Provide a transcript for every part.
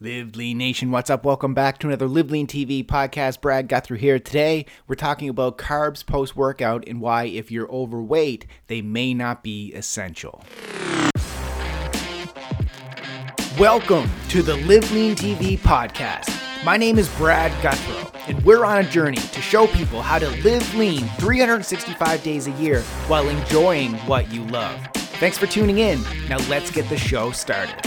Live Lean Nation, what's up? Welcome back to another Live Lean TV podcast. Brad Guthrie here. Today, we're talking about carbs post workout and why, if you're overweight, they may not be essential. Welcome to the Live Lean TV podcast. My name is Brad Guthrie, and we're on a journey to show people how to live lean 365 days a year while enjoying what you love. Thanks for tuning in. Now, let's get the show started.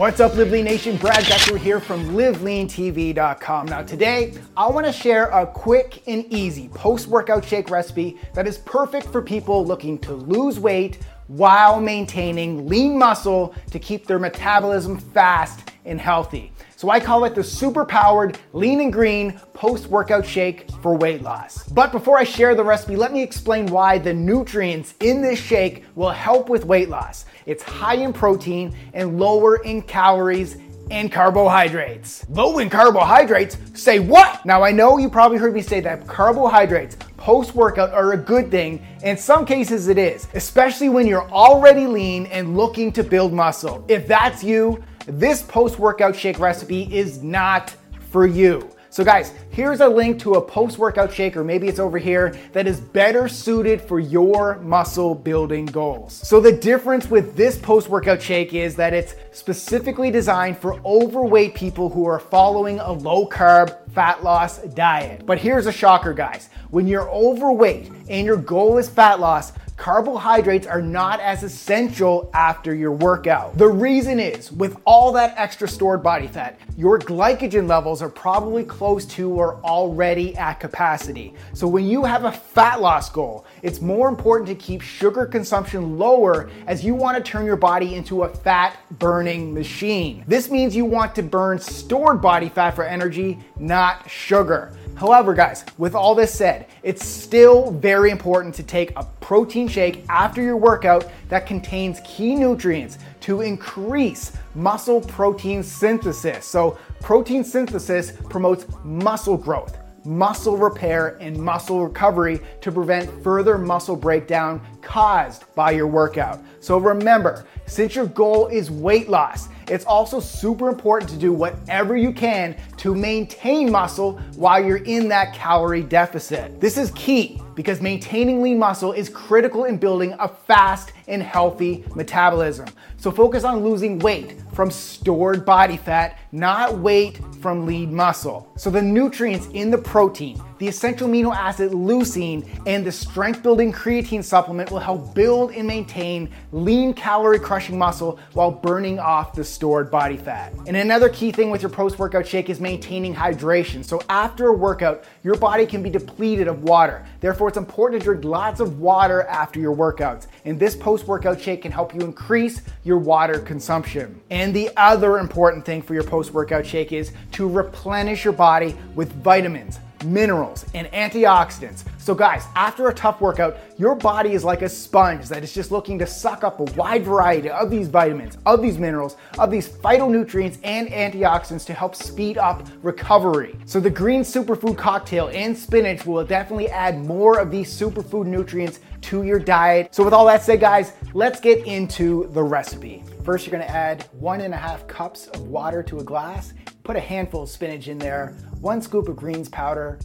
What's up, Live Lean Nation? Brad Guthrie here from LiveLeanTV.com. Now, today I want to share a quick and easy post workout shake recipe that is perfect for people looking to lose weight while maintaining lean muscle to keep their metabolism fast and healthy. So I call it the super powered lean and green post workout shake for weight loss. But before I share the recipe, let me explain why the nutrients in this shake will help with weight loss. It's high in protein and lower in calories and carbohydrates. Low in carbohydrates? Say what? Now I know you probably heard me say that carbohydrates post workout are a good thing. In some cases, it is, especially when you're already lean and looking to build muscle. If that's you, this post workout shake recipe is not for you. So, guys, here's a link to a post workout shake, or maybe it's over here, that is better suited for your muscle building goals. So, the difference with this post workout shake is that it's specifically designed for overweight people who are following a low carb, fat loss diet. But here's a shocker, guys when you're overweight and your goal is fat loss, carbohydrates are not as essential after your workout. The reason is, with all that extra stored body fat, your glycogen levels are probably close to or already at capacity. So when you have a fat loss goal, it's more important to keep sugar consumption lower as you want to turn your body into a fat burning machine. This means you want to burn stored body fat for energy, not sugar. However, guys, with all this said, it's still very important to take a protein shake after your workout that contains key nutrients to increase muscle protein synthesis. So, protein synthesis promotes muscle growth muscle repair and muscle recovery to prevent further muscle breakdown caused by your workout. So remember, since your goal is weight loss, it's also super important to do whatever you can to maintain muscle while you're in that calorie deficit. This is key because maintaining lean muscle is critical in building a fast and healthy metabolism. So focus on losing weight from stored body fat, not weight from lead muscle. So the nutrients in the protein, the essential amino acid leucine, and the strength building creatine supplement will help build and maintain lean calorie crushing muscle while burning off the stored body fat. And another key thing with your post workout shake is maintaining hydration. So after a workout, your body can be depleted of water. Therefore, it's important to drink lots of water after your workouts. And this post workout shake can help you increase your water consumption. And the other important thing for your post workout shake is to replenish your body with vitamins minerals, and antioxidants. So, guys, after a tough workout, your body is like a sponge that is just looking to suck up a wide variety of these vitamins, of these minerals, of these phytonutrients, and antioxidants to help speed up recovery. So, the green superfood cocktail and spinach will definitely add more of these superfood nutrients to your diet. So, with all that said, guys, let's get into the recipe. First, you're gonna add one and a half cups of water to a glass. Put a handful of spinach in there, one scoop of greens powder,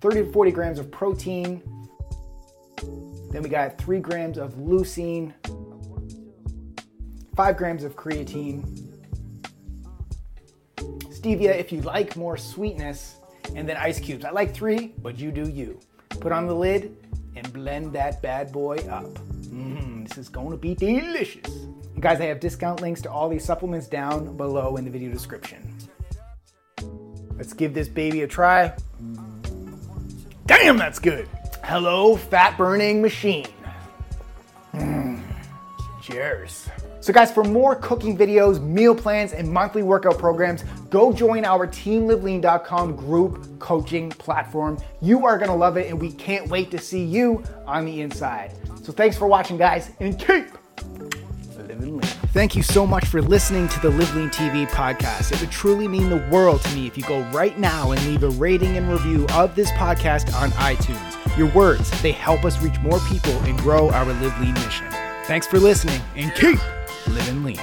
30 to 40 grams of protein. Then we got three grams of leucine, five grams of creatine, stevia if you like more sweetness, and then ice cubes. I like three, but you do you. Put on the lid and blend that bad boy up. Mmm, this is gonna be delicious. Guys, I have discount links to all these supplements down below in the video description. Let's give this baby a try. Damn, that's good. Hello, fat burning machine. Mm. Cheers. So, guys, for more cooking videos, meal plans, and monthly workout programs, go join our TeamLiveLean.com group coaching platform. You are gonna love it, and we can't wait to see you on the inside. So, thanks for watching, guys, and keep. Thank you so much for listening to the Live Lean TV podcast. It would truly mean the world to me if you go right now and leave a rating and review of this podcast on iTunes. Your words, they help us reach more people and grow our Live Lean mission. Thanks for listening and keep living lean.